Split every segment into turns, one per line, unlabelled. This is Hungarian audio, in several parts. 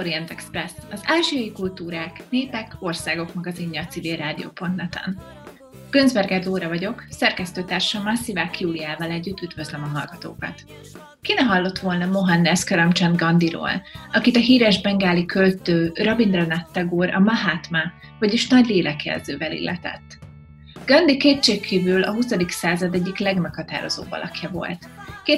Orient Express, az ázsiai kultúrák, népek, országok magazinja a civilrádió.net-en. Gönzberger Dóra vagyok, szerkesztőtársammal Szivák Júliával együtt üdvözlöm a hallgatókat. Ki ne hallott volna Mohandas Karamchand Gandhiról, akit a híres bengáli költő Rabindranath Tagore a Mahatma, vagyis nagy lélekjelzővel illetett. Gandhi kétségkívül a 20. század egyik legmeghatározóbb alakja volt.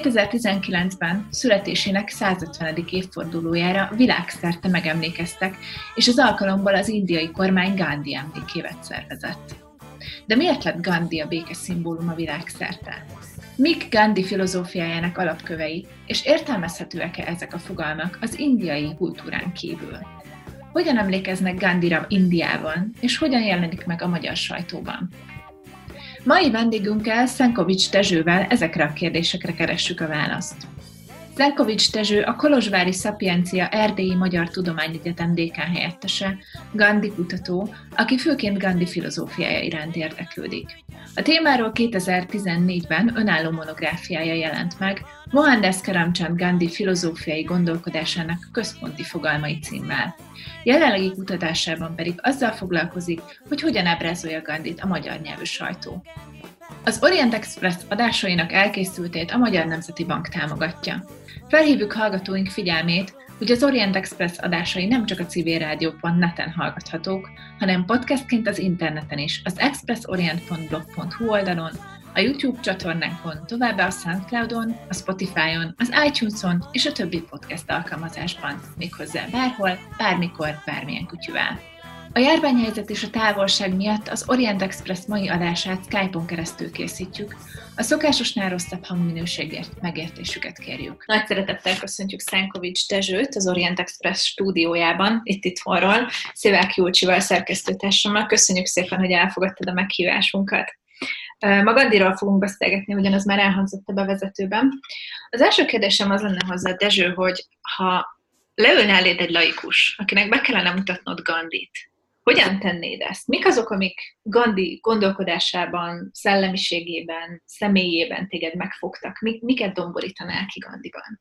2019-ben születésének 150. évfordulójára világszerte megemlékeztek, és az alkalomból az indiai kormány Gandhi emlékévet szervezett. De miért lett Gandhi a béke szimbóluma világszerte? Mik Gandhi filozófiájának alapkövei, és értelmezhetőek-e ezek a fogalmak az indiai kultúrán kívül? Hogyan emlékeznek Gandhira Indiában, és hogyan jelenik meg a magyar sajtóban? Mai vendégünkkel, Szenkovics Dezsővel ezekre a kérdésekre keressük a választ. Szenkovics Dezső a Kolozsvári Szapiencia Erdélyi Magyar Tudományegyetem dékán helyettese, Gandhi kutató, aki főként Gandhi filozófiája iránt érdeklődik. A témáról 2014-ben önálló monográfiája jelent meg, Mohandas Karamchand Gandhi filozófiai gondolkodásának központi fogalmai címmel. Jelenlegi kutatásában pedig azzal foglalkozik, hogy hogyan ábrázolja Gandhit a magyar nyelvű sajtó. Az Orient Express adásainak elkészültét a Magyar Nemzeti Bank támogatja. Felhívjuk hallgatóink figyelmét, hogy az Orient Express adásai nem csak a civilrádió.net-en hallgathatók, hanem podcastként az interneten is, az expressorient.blog.hu oldalon, a YouTube csatornánkon, továbbá a Soundcloudon, a Spotify-on, az iTunes-on és a többi podcast alkalmazásban, méghozzá bárhol, bármikor, bármilyen kutyuvel. A járványhelyzet és a távolság miatt az Orient Express mai adását Skype-on keresztül készítjük. A szokásosnál rosszabb hangminőségért megértésüket kérjük. Nagy szeretettel köszöntjük Szánkovics Dezsőt az Orient Express stúdiójában, itt itthonról, Szivák Júlcsival szerkesztőtársammal. Köszönjük szépen, hogy elfogadtad a meghívásunkat. Magandiról fogunk beszélgetni, ugyanaz már elhangzott a bevezetőben. Az első kérdésem az lenne hozzá, Dezső, hogy ha leülne eléd egy laikus, akinek be kellene mutatnod Gandit, hogyan tennéd ezt? Mik azok, amik Gandhi gondolkodásában, szellemiségében, személyében téged megfogtak? Mik, miket domborítanál ki Gandhiban?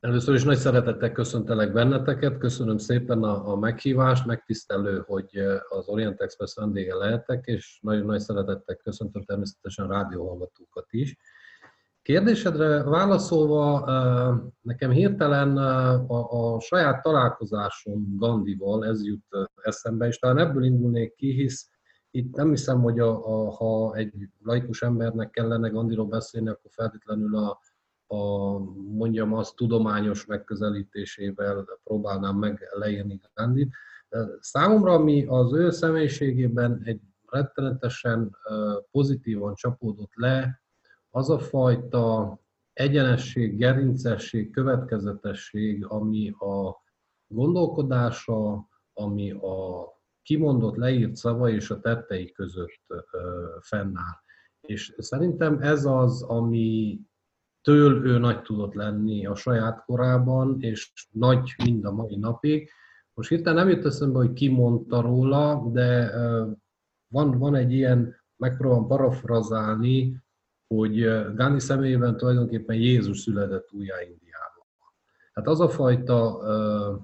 Először is nagy szeretettel köszöntelek benneteket, köszönöm szépen a, a meghívást, megtisztelő, hogy az Orient Express vendége lehetek, és nagyon nagy szeretettel köszöntöm természetesen rádióhallgatókat is. Kérdésedre válaszolva, nekem hirtelen a, a saját találkozásom Gandival ez jut eszembe, és talán ebből indulnék ki, hisz itt nem hiszem, hogy a, a, ha egy laikus embernek kellene Gandiról beszélni, akkor feltétlenül a, a mondjam azt tudományos megközelítésével próbálnám meg leírni Gandit. Számomra, ami az ő személyiségében egy rettenetesen pozitívan csapódott le, az a fajta egyenesség, gerincesség, következetesség, ami a gondolkodása, ami a kimondott, leírt szava és a tettei között fennáll. És szerintem ez az, ami től ő nagy tudott lenni a saját korában, és nagy mind a mai napig. Most hirtelen nem jött eszembe, hogy ki mondta róla, de van, van egy ilyen, megpróbálom parafrazálni, hogy Gandhi személyében tulajdonképpen Jézus született újjá Indiában. Hát az a fajta uh,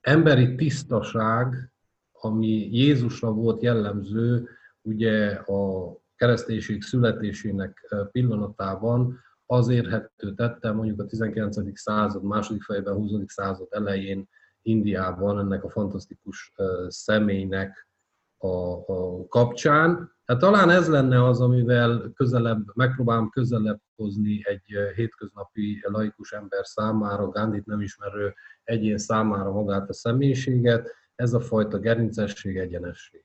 emberi tisztaság, ami Jézusra volt jellemző, ugye a kereszténység születésének pillanatában, az érhető tette mondjuk a 19. század második fejében, 20. század elején Indiában ennek a fantasztikus személynek a, a kapcsán. Hát talán ez lenne az, amivel közelebb, megpróbálom közelebb hozni egy hétköznapi laikus ember számára, Gandhit nem ismerő egyén számára magát a személyiséget, ez a fajta gerincesség, egyenesség.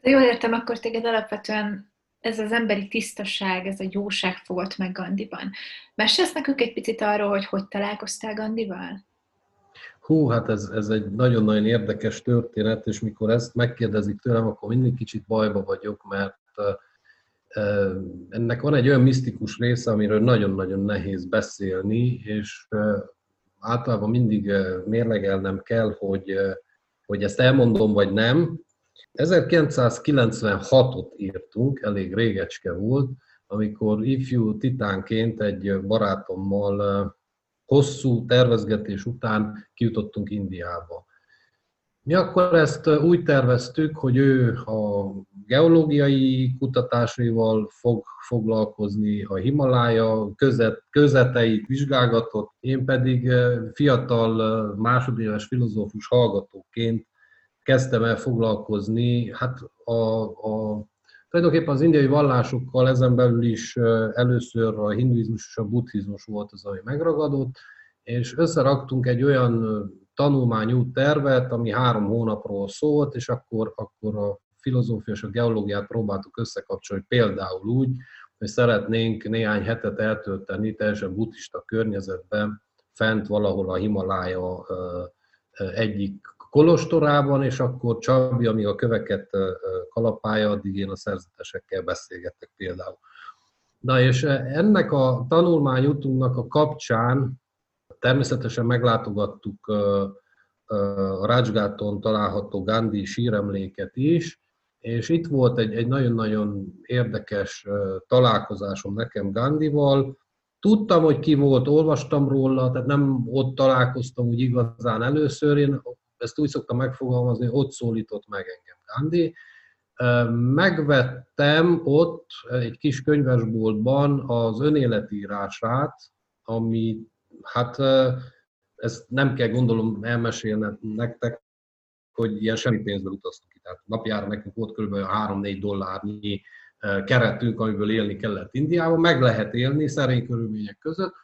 De jól értem, akkor téged alapvetően ez az emberi tisztaság, ez a jóság fogott meg Gandiban. Mesélsz nekünk egy picit arról, hogy hogy találkoztál Gandival?
Hú, hát ez, ez egy nagyon-nagyon érdekes történet, és mikor ezt megkérdezik tőlem, akkor mindig kicsit bajba vagyok, mert ennek van egy olyan misztikus része, amiről nagyon-nagyon nehéz beszélni, és általában mindig mérlegelnem kell, hogy, hogy ezt elmondom, vagy nem. 1996-ot írtunk, elég régecske volt, amikor ifjú titánként egy barátommal hosszú tervezgetés után kijutottunk Indiába. Mi akkor ezt úgy terveztük, hogy ő a geológiai kutatásaival fog foglalkozni, a Himalája közet, közeteit vizsgálgatott, én pedig fiatal másodéves filozófus hallgatóként kezdtem el foglalkozni, hát a, a Tulajdonképpen az indiai vallásokkal ezen belül is először a hinduizmus és a buddhizmus volt az, ami megragadott, és összeraktunk egy olyan tanulmányú tervet, ami három hónapról szólt, és akkor, akkor a filozófia és a geológiát próbáltuk összekapcsolni például úgy, hogy szeretnénk néhány hetet eltölteni teljesen buddhista környezetben, fent valahol a Himalája egyik kolostorában, és akkor Csabi, ami a köveket kalapálja, addig én a szerzetesekkel beszélgettek például. Na és ennek a tanulmányutunknak a kapcsán természetesen meglátogattuk a Rácsgáton található Gandhi síremléket is, és itt volt egy, egy nagyon-nagyon érdekes találkozásom nekem Gandhival. Tudtam, hogy ki volt, olvastam róla, tehát nem ott találkoztam úgy igazán először, én ezt úgy szoktam megfogalmazni, hogy ott szólított meg engem Gandhi. Megvettem ott egy kis könyvesboltban az önéletírását, ami hát ezt nem kell gondolom elmesélni nektek, hogy ilyen semmi pénzből utaztunk ki. Tehát napjára nekünk volt kb. 3-4 dollárnyi keretünk, amiből élni kellett Indiában. Meg lehet élni szerény körülmények között,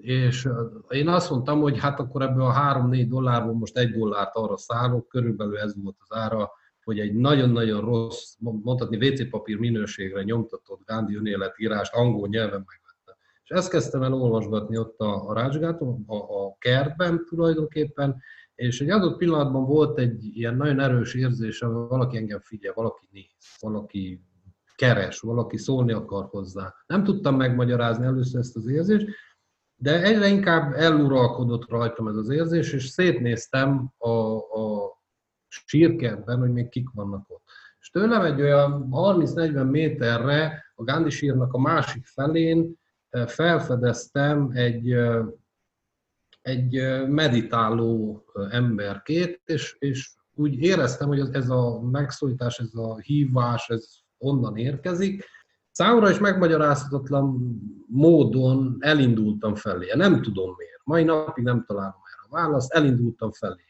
és én azt mondtam, hogy hát akkor ebből a 3-4 dollárból most egy dollárt arra szállok, körülbelül ez volt az ára, hogy egy nagyon-nagyon rossz, mondhatni WC papír minőségre nyomtatott Gandhi önéletírást angol nyelven megvettem. És ezt kezdtem el olvasgatni ott a, a Rácsgáton, a, a kertben tulajdonképpen, és egy adott pillanatban volt egy ilyen nagyon erős érzés, hogy valaki engem figyel, valaki néz, valaki keres, valaki szólni akar hozzá. Nem tudtam megmagyarázni először ezt az érzést, de egyre inkább eluralkodott rajtam ez az érzés, és szétnéztem a, a sírkertben, hogy még kik vannak ott. És tőlem egy olyan 30-40 méterre a Gandhi sírnak a másik felén eh, felfedeztem egy, eh, egy eh, meditáló emberkét, és, és úgy éreztem, hogy ez a megszólítás, ez a hívás, ez onnan érkezik, Számomra is megmagyarázhatatlan módon elindultam felé. Nem tudom miért. Mai napig nem találom erre a választ, elindultam felé.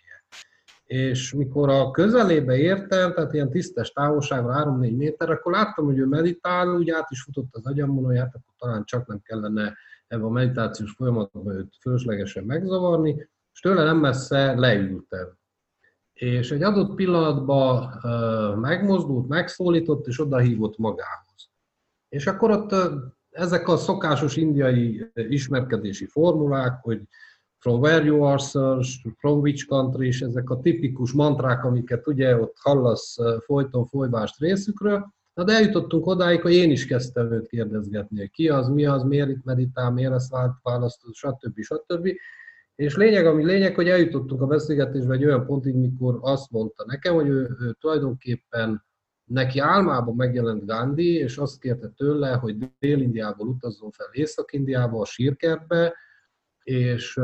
És mikor a közelébe értem, tehát ilyen tisztes távolságra, 3-4 méter, akkor láttam, hogy ő meditál, úgy át is futott az agyamon, hogy hát akkor talán csak nem kellene ebben a meditációs folyamatban őt fölöslegesen megzavarni, és tőle nem messze leültem. És egy adott pillanatban megmozdult, megszólított, és odahívott magához. És akkor ott ezek a szokásos indiai ismerkedési formulák, hogy from where you are, sir, from which country, és ezek a tipikus mantrák, amiket ugye ott hallasz folyton folyvást részükről, Na de eljutottunk odáig, hogy én is kezdtem őt kérdezgetni, hogy ki az, mi az, miért itt meditál, miért ezt választod, stb. stb. És lényeg, ami lényeg, hogy eljutottunk a beszélgetésbe egy olyan pontig, mikor azt mondta nekem, hogy ő, ő tulajdonképpen neki álmában megjelent Gandhi, és azt kérte tőle, hogy Dél-Indiából utazzon fel Észak-Indiába, a sírkertbe, és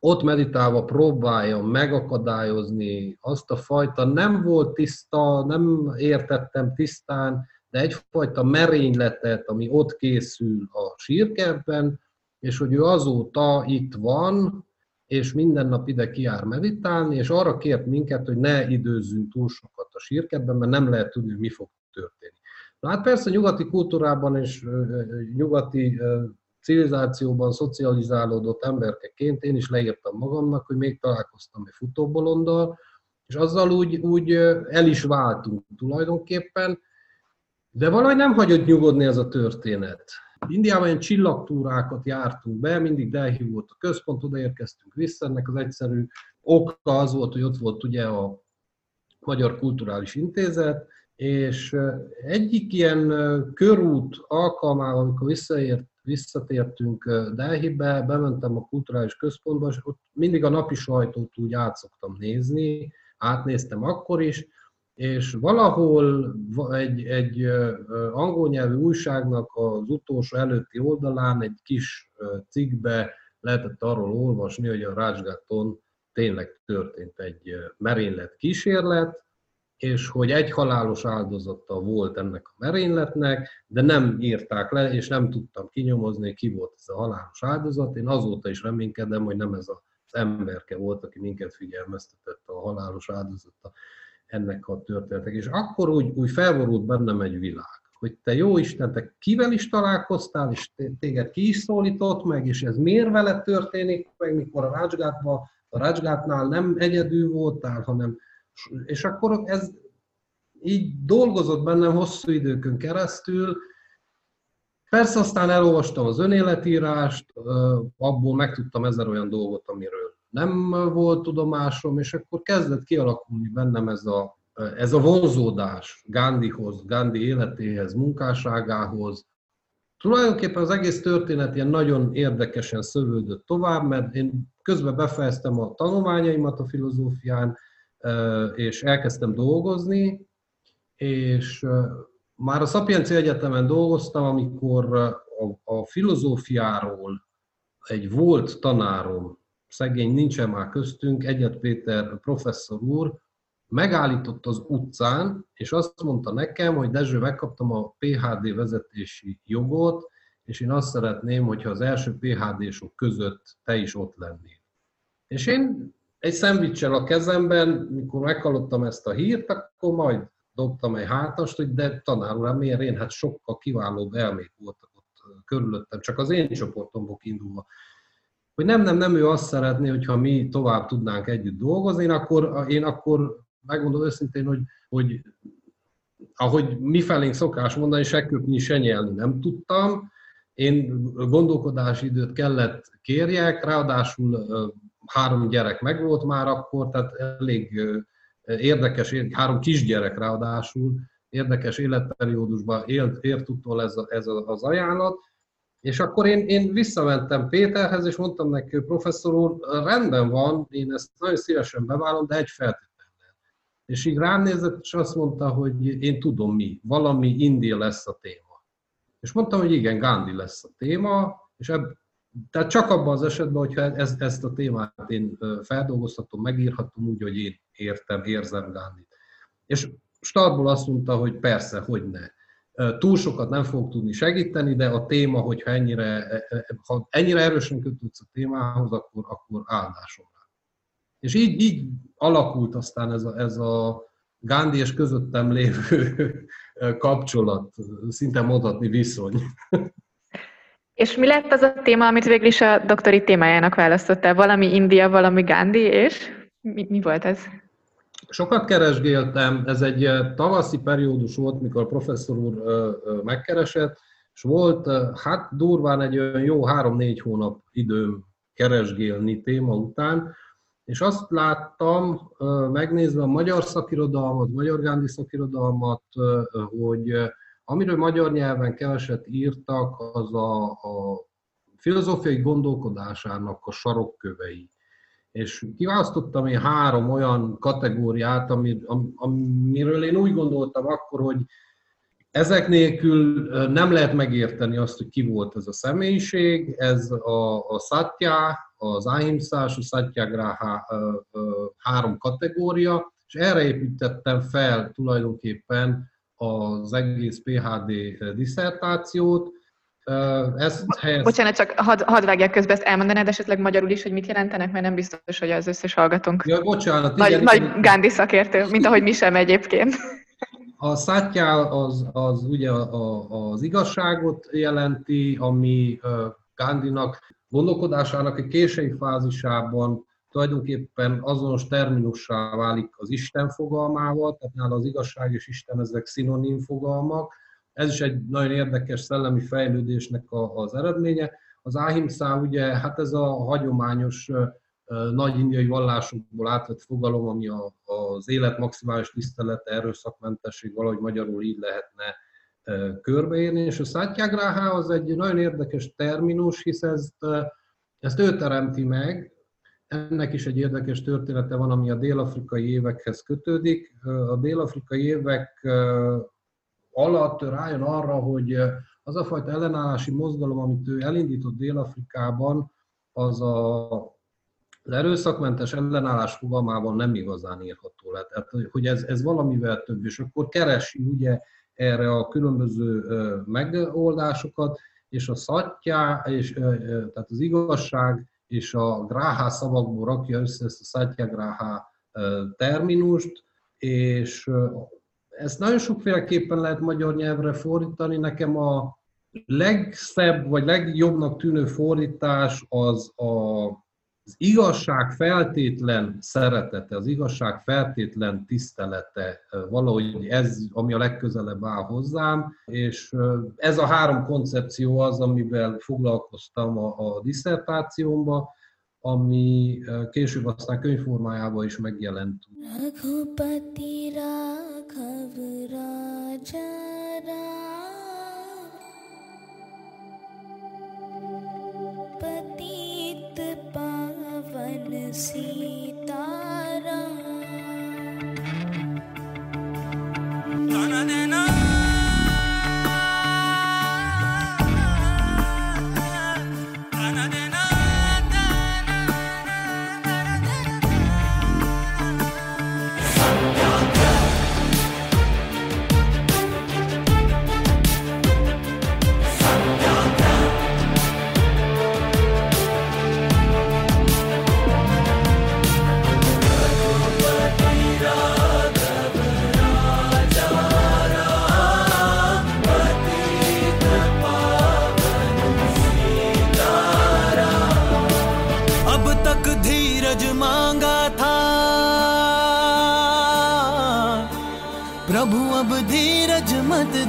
ott meditálva próbálja megakadályozni azt a fajta, nem volt tiszta, nem értettem tisztán, de egyfajta merényletet, ami ott készül a sírkertben, és hogy ő azóta itt van, és minden nap ide kijár meditálni, és arra kért minket, hogy ne időzzünk túl sokat a sírkedben, mert nem lehet tudni, mi fog történni. Na hát persze nyugati kultúrában és nyugati civilizációban szocializálódott emberkeként én is leírtam magamnak, hogy még találkoztam egy futóbolonddal, és azzal úgy, úgy el is váltunk tulajdonképpen, de valahogy nem hagyott nyugodni ez a történet. Indiában ilyen csillagtúrákat jártunk be, mindig Delhi volt a központ, odaérkeztünk vissza, ennek az egyszerű oka az volt, hogy ott volt ugye a Magyar Kulturális Intézet, és egyik ilyen körút alkalmával, amikor visszaért, visszatértünk Delhibe, bementem a kulturális központba, és ott mindig a napi sajtót úgy át szoktam nézni, átnéztem akkor is, és valahol egy, egy angol nyelvű újságnak az utolsó előtti oldalán egy kis cikkbe lehetett arról olvasni, hogy a Rácsgáton tényleg történt egy merénylet kísérlet, és hogy egy halálos áldozata volt ennek a merényletnek, de nem írták le, és nem tudtam kinyomozni, ki volt ez a halálos áldozat. Én azóta is reménykedem, hogy nem ez az emberke volt, aki minket figyelmeztetett a halálos áldozata ennek a történetek. És akkor úgy, úgy felborult bennem egy világ, hogy te jó Isten, te kivel is találkoztál, és téged ki is szólított meg, és ez miért veled történik, meg mikor a Rácsgátban, a Rácsgátnál nem egyedül voltál, hanem és akkor ez így dolgozott bennem hosszú időkön keresztül. Persze aztán elolvastam az önéletírást, abból megtudtam ezer olyan dolgot, amiről nem volt tudomásom, és akkor kezdett kialakulni bennem ez a, ez a vonzódás Gandhihoz, Gandhi életéhez, munkásságához. Tulajdonképpen az egész történet ilyen nagyon érdekesen szövődött tovább, mert én közben befejeztem a tanulmányaimat a filozófián, és elkezdtem dolgozni, és már a Szapienci Egyetemen dolgoztam, amikor a, a filozófiáról egy volt tanárom, szegény nincsen már köztünk, Egyet Péter professzor úr, megállított az utcán, és azt mondta nekem, hogy Dezső, megkaptam a PHD vezetési jogot, és én azt szeretném, hogyha az első PHD-sok között te is ott lennél. És én egy szendvicsel a kezemben, mikor meghallottam ezt a hírt, akkor majd dobtam egy hátast, hogy de tanár uram, miért én? Hát sokkal kiválóbb elmék voltak ott körülöttem, csak az én csoportomból indulva. Hogy nem, nem, nem, ő azt szeretné, hogyha mi tovább tudnánk együtt dolgozni, én akkor, én akkor megmondom őszintén, hogy, hogy ahogy mi felénk szokás mondani, se köpni, se nyelni nem tudtam. Én gondolkodási időt kellett kérjek, ráadásul három gyerek megvolt már akkor, tehát elég érdekes, három kisgyerek ráadásul, érdekes életperiódusban élt, ért utol ez, a, ez az ajánlat, és akkor én, én visszamentem Péterhez, és mondtam neki, professzor úr, rendben van, én ezt nagyon szívesen bevállalom, de egy feltétellel. És így rám nézett, és azt mondta, hogy én tudom mi, valami India lesz a téma. És mondtam, hogy igen, Gandhi lesz a téma, és ebb, tehát csak abban az esetben, hogyha ezt, ezt a témát én feldolgozhatom, megírhatom úgy, hogy én értem, érzem Gándit. És startból azt mondta, hogy persze, hogy ne. Túl sokat nem fog tudni segíteni, de a téma, hogyha ennyire, e, e, ha ennyire erősen kötődsz a témához, akkor, akkor áldásom rá. És így, így alakult aztán ez a, ez a Gándi és közöttem lévő kapcsolat, szinte mondhatni viszony.
És mi lett az a téma, amit végül is a doktori témájának választottál? Valami India, valami Gandhi, és mi, mi volt ez?
Sokat keresgéltem, ez egy eh, tavaszi periódus volt, mikor a professzor úr eh, eh, megkeresett, és volt hát durván egy olyan jó három-négy hónap időm keresgélni téma után, és azt láttam, megnézve a magyar szakirodalmat, magyar gándi szakirodalmat, hogy Amiről magyar nyelven keveset írtak, az a, a filozófiai gondolkodásának a sarokkövei. És kiválasztottam én három olyan kategóriát, amiről én úgy gondoltam akkor, hogy ezek nélkül nem lehet megérteni azt, hogy ki volt ez a személyiség. Ez a, a Satya, az Ahimsás, a Satyagraha három kategória, és erre építettem fel tulajdonképpen az egész PHD diszertációt.
Ezt helyez... Bocsánat, csak hadd had vágják közbe, ezt elmondanád esetleg magyarul is, hogy mit jelentenek, mert nem biztos, hogy az összes hallgatónk.
Ja, bocsánat.
Nagy, igen, nagy Gandhi szakértő, mint ahogy mi sem egyébként.
A szátjál az, az ugye az igazságot jelenti, ami Gandhinak gondolkodásának egy késői fázisában tulajdonképpen azonos terminussá válik az Isten fogalmával, tehát nála az igazság és Isten ezek szinonim fogalmak. Ez is egy nagyon érdekes szellemi fejlődésnek az eredménye. Az áhimszá ugye, hát ez a hagyományos nagy indiai vallásokból átvett fogalom, ami a, az élet maximális tisztelete, erőszakmentesség, valahogy magyarul így lehetne körbeírni, és a Satyagraha az egy nagyon érdekes terminus, hisz ezt, ezt ő teremti meg, ennek is egy érdekes története van, ami a dél-afrikai évekhez kötődik. A dél-afrikai évek alatt rájön arra, hogy az a fajta ellenállási mozgalom, amit ő elindított Dél-Afrikában, az a, az erőszakmentes ellenállás fogalmában nem igazán írható le. Tehát, hogy ez, ez valamivel több, és akkor keresi ugye erre a különböző megoldásokat, és a szattyá, és, tehát az igazság és a gráhá szavakból rakja össze ezt a szatya gráhá terminust, és ezt nagyon sokféleképpen lehet magyar nyelvre fordítani. Nekem a legszebb vagy legjobbnak tűnő fordítás az a, az igazság feltétlen szeretete, az igazság feltétlen tisztelete, valahogy ez, ami a legközelebb áll hozzám, és ez a három koncepció az, amivel foglalkoztam a, a diszertációmban, ami később aztán könyvformájában is megjelent. Patit Pavan Sita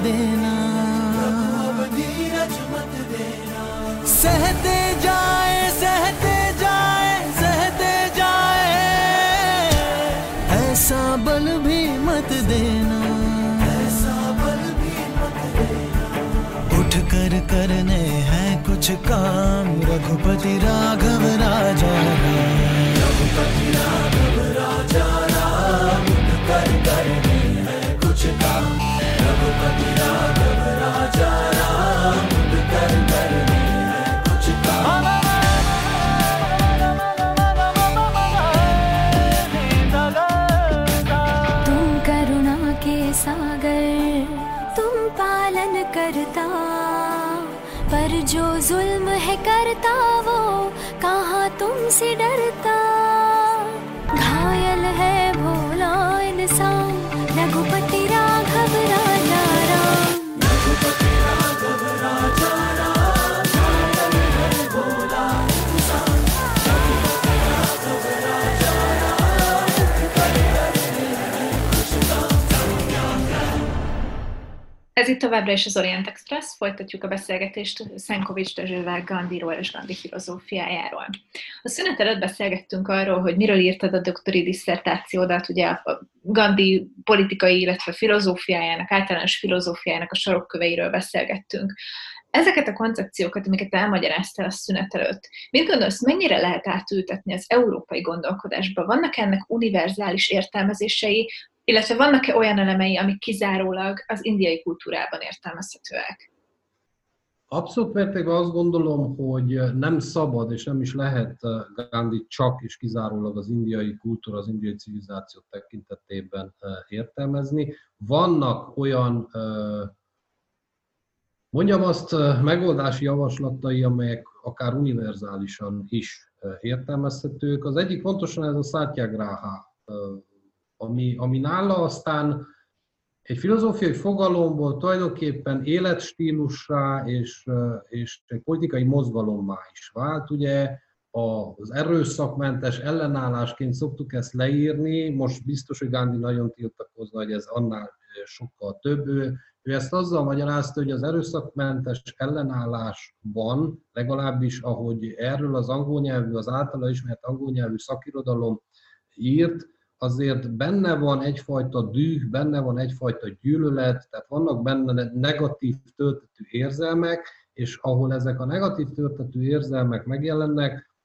देना। सहते जाए सहते जाए सहते जाए। ऐसा बल भी मत देना। ऐसा बल भी मत देना उठ कर करने हैं कुछ काम। रघुपति राघव
तुमसे डरता। घायल है भोला इंसान रघुपति Ram.
Ez itt továbbra is az Orient Express, folytatjuk a beszélgetést Szenkovics Dezsővel Gandhiról és Gandhi filozófiájáról. A szünet előtt beszélgettünk arról, hogy miről írtad a doktori disszertációdat, ugye a Gandhi politikai, illetve filozófiájának, általános filozófiájának a sarokköveiről beszélgettünk. Ezeket a koncepciókat, amiket elmagyaráztál a szünet előtt, mit gondolsz, mennyire lehet átültetni az európai gondolkodásba? Vannak ennek univerzális értelmezései, illetve vannak-e olyan elemei, amik kizárólag az indiai kultúrában értelmezhetőek? Abszolút mértékben azt gondolom, hogy nem szabad és nem is lehet Gandhi csak és kizárólag az indiai kultúra, az indiai civilizáció tekintetében értelmezni. Vannak olyan, mondjam azt, megoldási javaslatai, amelyek akár univerzálisan is értelmezhetők. Az egyik pontosan ez a Satyagraha ami, ami nála aztán egy filozófiai fogalomból tulajdonképpen életstílussá és, és egy politikai mozgalommá is vált. Ugye az erőszakmentes ellenállásként szoktuk ezt leírni, most biztos, hogy Gandhi nagyon tiltakozna, hogy ez annál sokkal több. Ő, ő ezt azzal magyarázta, hogy az erőszakmentes ellenállásban, legalábbis ahogy erről az angol nyelvű, az általa ismert angol nyelvű szakirodalom írt, azért benne van egyfajta düh, benne van egyfajta gyűlölet, tehát vannak benne negatív töltetű érzelmek, és ahol ezek a negatív töltetű érzelmek megjelennek,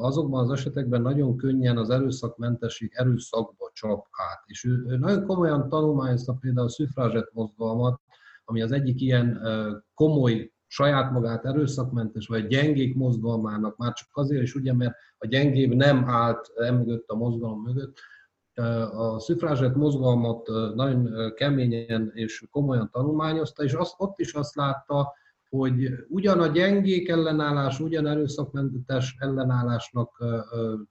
azokban az esetekben nagyon könnyen az erőszakmentesség erőszakba csap át. És ő, ő nagyon komolyan tanulmányozta például a szüfrázsett mozgalmat, ami az egyik ilyen komoly saját magát erőszakmentes, vagy gyengék mozgalmának, már csak azért is, ugye, mert a gyengébb nem állt emögött a mozgalom mögött, a szüfrázsett mozgalmat nagyon keményen és komolyan tanulmányozta, és azt, ott is azt látta, hogy ugyan a gyengék ellenállás, ugyan erőszakmentes ellenállásnak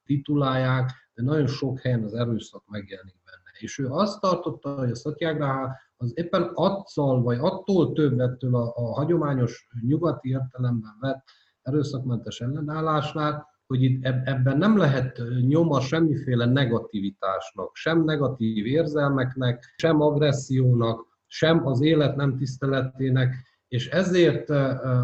titulálják, de nagyon sok helyen az erőszak megjelenik benne. És ő azt tartotta, hogy a Szatyagraha az éppen attól, vagy attól több ettől a, a hagyományos nyugati értelemben vett erőszakmentes ellenállásnál, hogy itt ebben nem lehet nyoma semmiféle negativitásnak, sem negatív érzelmeknek, sem agressziónak, sem az élet nem tiszteletének, és ezért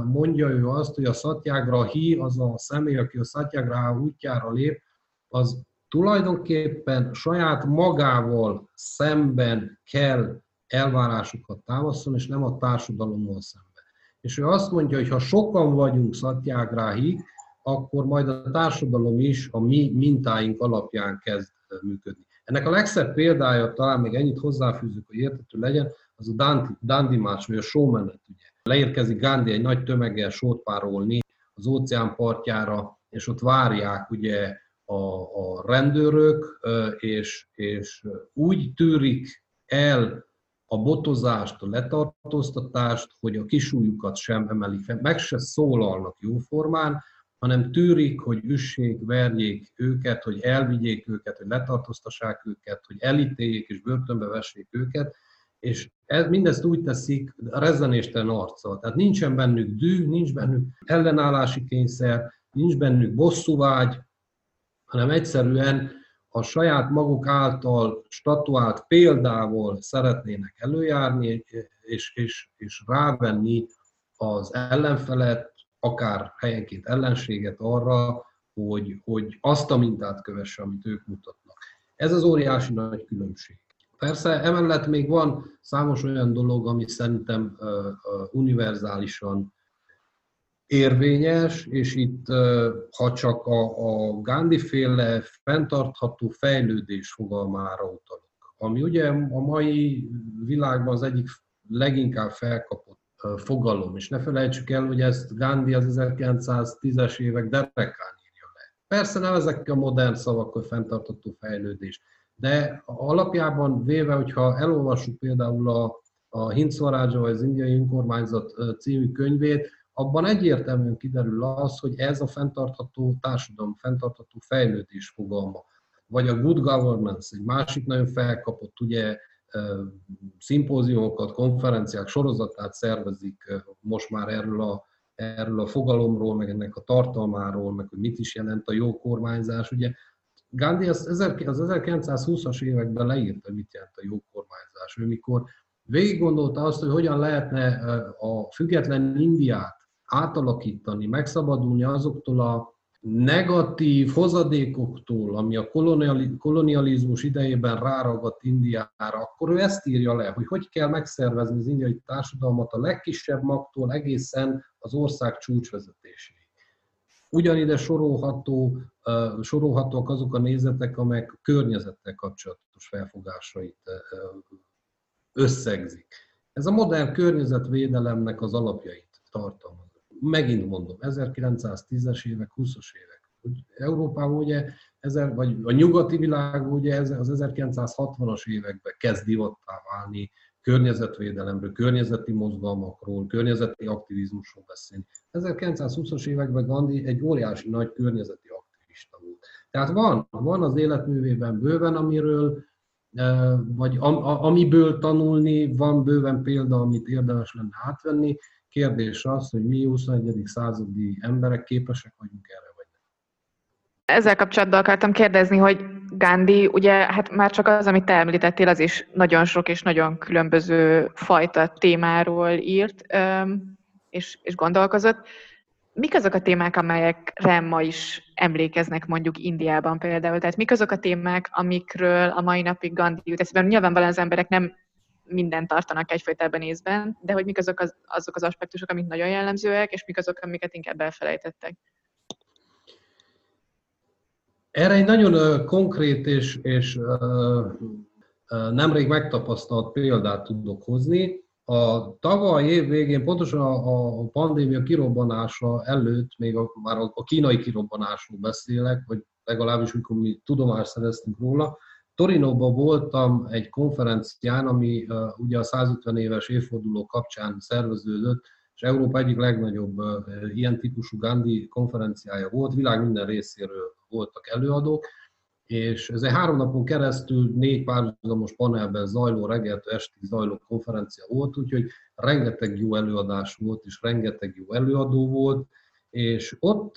mondja ő azt, hogy a Szatyagra hí, az a személy, aki a Szatyagra útjára lép, az tulajdonképpen saját magával szemben kell elvárásokat támasztani, és nem a társadalommal szemben. És ő azt mondja, hogy ha sokan vagyunk Szatyagrahi, akkor majd a társadalom is a mi mintáink alapján kezd működni. Ennek a legszebb példája, talán még ennyit hozzáfűzök, hogy értető legyen, az a Dandi, March, vagy a showmanet, ugye. Leérkezik Gandhi egy nagy tömeggel sótpárolni az óceán partjára, és ott várják ugye a, a rendőrök, és, és úgy tűrik el a botozást, a letartóztatást, hogy a kisújukat sem emelik fel, meg se szólalnak jóformán, hanem tűrik, hogy üssék, verjék őket, hogy elvigyék őket, hogy letartóztassák őket, hogy elítéljék és börtönbe vessék őket, és ez, mindezt úgy teszik rezzenéstelen arccal. Tehát nincsen bennük dű, nincs bennük ellenállási kényszer, nincs bennük bosszúvágy, hanem egyszerűen a saját maguk által statuált példával szeretnének előjárni, és, és, és rávenni az ellenfelet, akár helyenként ellenséget arra, hogy, hogy azt a mintát kövesse, amit ők mutatnak. Ez az óriási nagy különbség. Persze emellett még van számos olyan dolog, ami szerintem univerzálisan érvényes, és itt, ha csak a, a Gandhi féle fenntartható fejlődés fogalmára utalok, ami ugye a mai világban az egyik leginkább felkapott fogalom, és ne felejtsük el, hogy ezt Gandhi az 1910-es évek derekán írja le. Persze nem ezekkel a modern szavakkal fenntartható fejlődés, de alapjában véve, hogyha elolvassuk például a, a Hindsvaraja, vagy az indiai önkormányzat című könyvét, abban egyértelműen kiderül az, hogy ez a fenntartható társadalom, fenntartható fejlődés fogalma. Vagy a good governance, egy másik nagyon felkapott, ugye szimpóziumokat, konferenciák sorozatát szervezik most már erről a, erről a fogalomról, meg ennek a tartalmáról, meg hogy mit is jelent a jó kormányzás. Ugye Gandhi az, az 1920-as években leírta, mit jelent a jó kormányzás. Ő mikor végig gondolta azt, hogy hogyan lehetne a független Indiát átalakítani, megszabadulni azoktól a negatív hozadékoktól, ami a kolonializmus idejében ráragadt Indiára, akkor ő ezt írja le, hogy hogy kell megszervezni az indiai társadalmat a legkisebb magtól egészen az ország csúcsvezetéséig. Ugyanide sorolható, sorolhatók azok a nézetek, amelyek környezettel kapcsolatos felfogásait összegzik. Ez a modern környezetvédelemnek az alapjait tartalmaz megint mondom, 1910-es évek, 20-as évek. Európában ugye, ezer, vagy a nyugati világ ugye az 1960-as években kezd divattá válni környezetvédelemről, környezeti mozgalmakról, környezeti aktivizmusról beszélni. 1920-as években Gandhi egy óriási nagy környezeti aktivista volt. Tehát van, van az életművében bőven, amiről vagy amiből tanulni, van bőven példa, amit érdemes lenne átvenni, Kérdés az, hogy mi 21. századi emberek képesek vagyunk erre, vagy nem.
Ezzel kapcsolatban akartam kérdezni, hogy Gandhi, ugye hát már csak az, amit te említettél, az is nagyon sok és nagyon különböző fajta témáról írt és, és gondolkozott. Mik azok a témák, amelyekre ma is emlékeznek mondjuk Indiában például? Tehát mik azok a témák, amikről a mai napig Gandhi jut eszében? Nyilvánvalóan az emberek nem mindent tartanak egyfajtában észben, de hogy mik azok az, azok az aspektusok, amik nagyon jellemzőek, és mik azok, amiket inkább elfelejtettek.
Erre egy nagyon konkrét és, és nemrég megtapasztalt példát tudok hozni. a tavaly év végén, pontosan a, pandémia kirobbanása előtt, még a, már a kínai kirobbanásról beszélek, vagy legalábbis mikor mi tudomást szereztünk róla, Torinóban voltam egy konferencián, ami ugye a 150 éves évforduló kapcsán szerveződött, és Európa egyik legnagyobb ilyen típusú Gandhi konferenciája volt, világ minden részéről voltak előadók, és ez egy három napon keresztül négy párhuzamos panelben zajló, reggeltől estig zajló konferencia volt, úgyhogy rengeteg jó előadás volt, és rengeteg jó előadó volt, és ott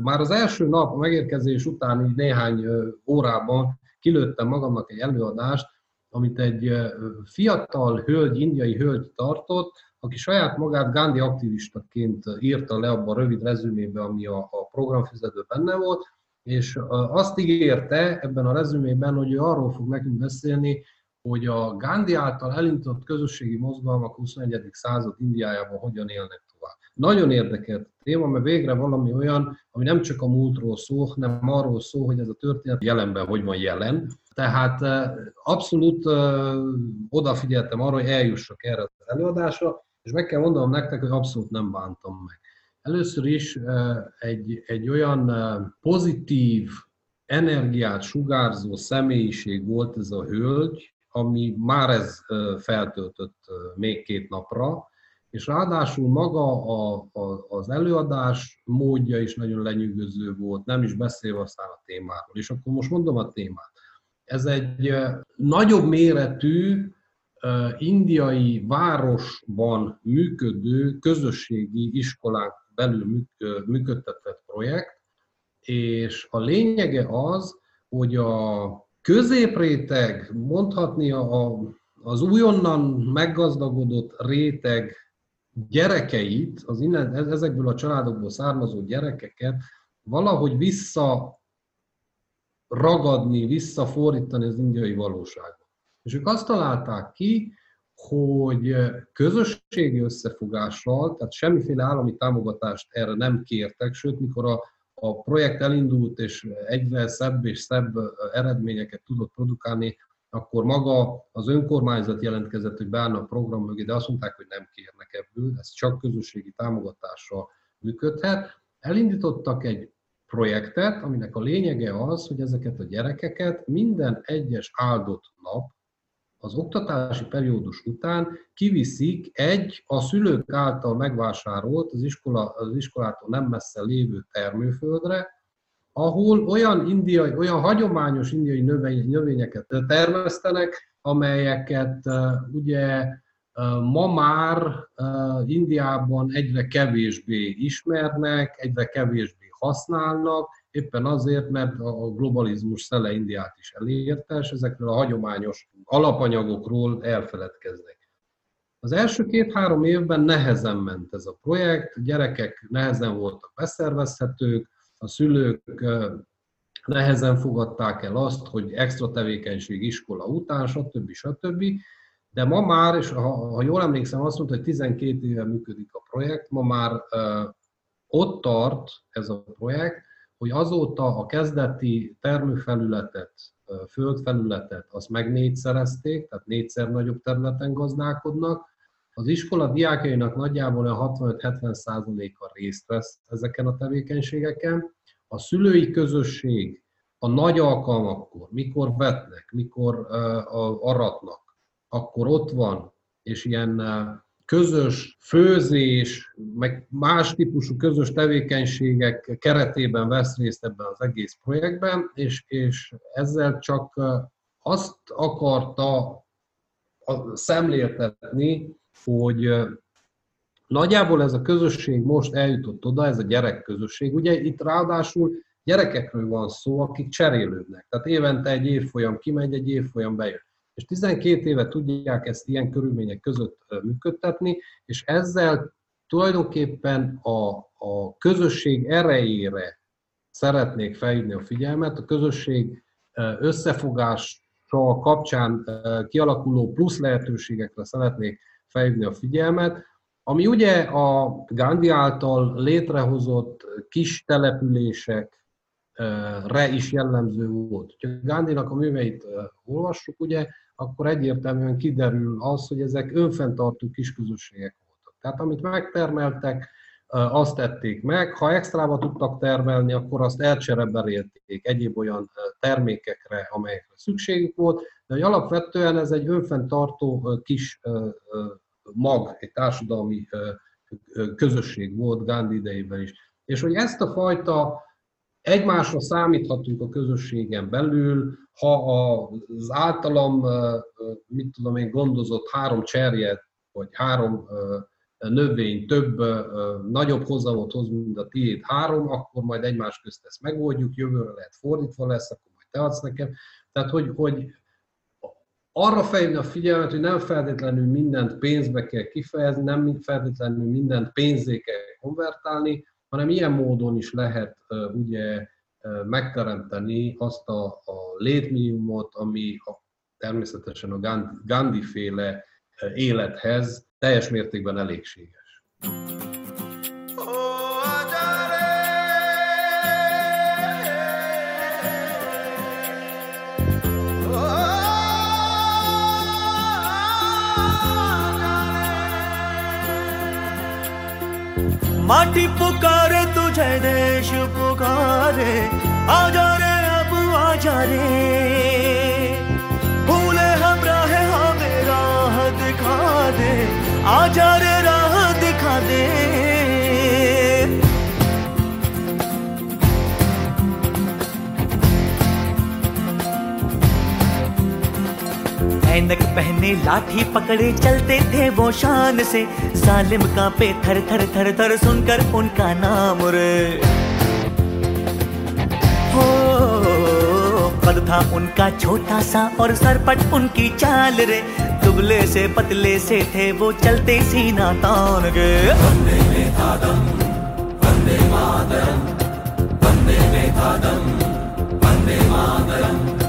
már az első nap, a megérkezés utáni néhány órában kilőttem magamnak egy előadást, amit egy fiatal hölgy, indiai hölgy tartott, aki saját magát Gandhi aktivistaként írta le abban a rövid rezümébe, ami a, a programfizető benne volt, és azt ígérte ebben a rezümében, hogy ő arról fog nekünk beszélni, hogy a Gandhi által elindított közösségi mozgalmak 21. század Indiájában hogyan élnek. Nagyon érdekelt téma, mert végre valami olyan, ami nem csak a múltról szól, hanem arról szól, hogy ez a történet jelenben hogy van jelen. Tehát abszolút odafigyeltem arra, hogy eljussak erre az előadásra, és meg kell mondanom nektek, hogy abszolút nem bántam meg. Először is egy, egy olyan pozitív, energiát sugárzó személyiség volt ez a hölgy, ami már ez feltöltött még két napra, és ráadásul maga a, a, az előadás módja is nagyon lenyűgöző volt, nem is beszélve aztán a témáról. És akkor most mondom a témát. Ez egy nagyobb méretű indiai városban működő közösségi iskolák belül működtetett projekt, és a lényege az, hogy a középréteg, mondhatni a, az újonnan meggazdagodott réteg gyerekeit, az innen, ezekből a családokból származó gyerekeket valahogy vissza ragadni, visszafordítani az indiai valóságba. És ők azt találták ki, hogy közösségi összefogással, tehát semmiféle állami támogatást erre nem kértek, sőt, mikor a, a projekt elindult és egyre szebb és szebb eredményeket tudott produkálni, akkor maga az önkormányzat jelentkezett, hogy beállna a program mögé, de azt mondták, hogy nem kérnek ebből, ez csak közösségi támogatással működhet. Elindítottak egy projektet, aminek a lényege az, hogy ezeket a gyerekeket minden egyes áldott nap az oktatási periódus után kiviszik egy a szülők által megvásárolt, az, iskola, az iskolától nem messze lévő termőföldre, ahol olyan, indiai, olyan hagyományos indiai növény, növényeket termesztenek, amelyeket ugye ma már Indiában egyre kevésbé ismernek, egyre kevésbé használnak, éppen azért, mert a globalizmus szele Indiát is elérte, és ezekről a hagyományos alapanyagokról elfeledkeznek. Az első két-három évben nehezen ment ez a projekt, gyerekek nehezen voltak beszervezhetők, a szülők nehezen fogadták el azt, hogy extra tevékenység iskola után, stb. stb. De ma már, és ha, ha jól emlékszem, azt mondta, hogy 12 éve működik a projekt, ma már uh, ott tart ez a projekt, hogy azóta a kezdeti termőfelületet, földfelületet, azt meg négyszerezték, tehát négyszer nagyobb területen gazdálkodnak. Az iskola diákjainak nagyjából a 65-70%-a részt vesz ezeken a tevékenységeken. A szülői közösség a nagy alkalmakkor, mikor vetnek, mikor aratnak, akkor ott van, és ilyen közös főzés, meg más típusú közös tevékenységek keretében vesz részt ebben az egész projektben, és, és ezzel csak azt akarta szemléltetni, hogy nagyjából ez a közösség most eljutott oda, ez a gyerekközösség. Ugye itt ráadásul gyerekekről van szó, akik cserélődnek. Tehát évente egy évfolyam kimegy, egy évfolyam bejön és 12 éve tudják ezt ilyen körülmények között működtetni, és ezzel tulajdonképpen a, a közösség erejére szeretnék felhívni a figyelmet, a közösség összefogása kapcsán kialakuló plusz lehetőségekre szeretnék felhívni a figyelmet, ami ugye a Gandhi által létrehozott kis településekre is jellemző volt. Ha Gandhinak a műveit olvassuk, ugye akkor egyértelműen kiderül az, hogy ezek önfenntartó kisközösségek voltak. Tehát amit megtermeltek, azt tették meg. Ha extrába tudtak termelni, akkor azt elcsereberélték egyéb olyan termékekre, amelyekre szükségük volt, de hogy alapvetően ez egy önfenntartó kis mag, egy társadalmi közösség volt Gandhi idejében is. És hogy ezt a fajta egymásra számíthatunk a közösségen belül, ha az általam, mit tudom én, gondozott három cserje, vagy három növény több, nagyobb hozamot hoz, mint a tiéd három, akkor majd egymás közt ezt megoldjuk, jövőre lehet fordítva lesz, akkor majd te adsz nekem. Tehát, hogy, hogy arra fejlődni a figyelmet, hogy nem feltétlenül mindent pénzbe kell kifejezni, nem feltétlenül mindent pénzé kell konvertálni, hanem ilyen módon is lehet ugye megteremteni azt a, a létminimumot, ami a, természetesen a Gandhi féle élethez teljes mértékben elégséges. माटी पुकारे, तुझे देश पुकारे। आजा रे अब आजा रे। भूले हम राह, हमें राह दिखा दे। आजा रे ऐनक पहने लाठी पकड़े चलते थे वो शान से। सालिम का पे थर थर थर थर सुनकर उनका नाम रे हो, कद था उनका छोटा सा और सरपट उनकी चाल रे। दुबले से पतले से थे वो चलते सीना तान के वंदे मातरम, वंदे में था दम वंदे मातरम।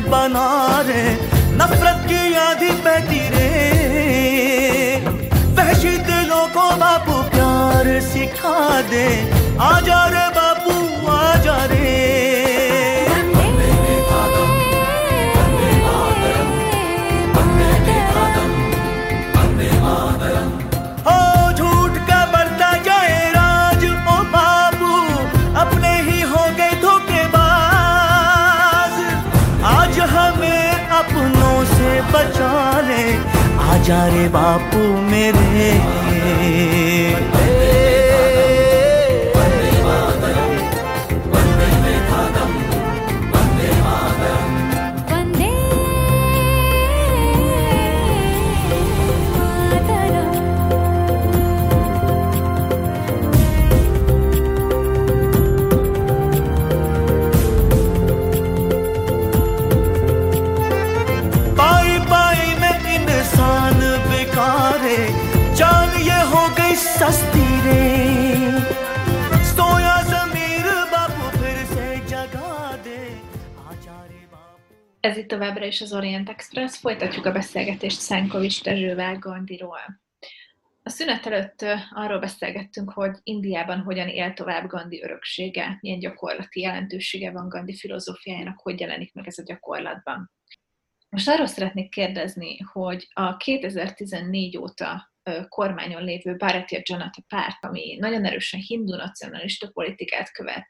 बना रे नफरत की आधी बहती रे वहशी दिलों को बापू प्यार सिखा दे, आ जा रे बापू आ जा रे। आजा रे बापू
मेरे। Itt továbbra is az Orient Express, folytatjuk a beszélgetést Szánkovics Dezsővel Gandiról. A szünet előtt arról beszélgettünk, hogy Indiában hogyan él tovább Gandhi öröksége, milyen gyakorlati jelentősége van Gandhi filozófiájának, hogy jelenik meg ez a gyakorlatban. Most arról szeretnék kérdezni, hogy a 2014 óta kormányon lévő Bharatiya Janata párt, ami nagyon erősen hindu nacionalista politikát követ,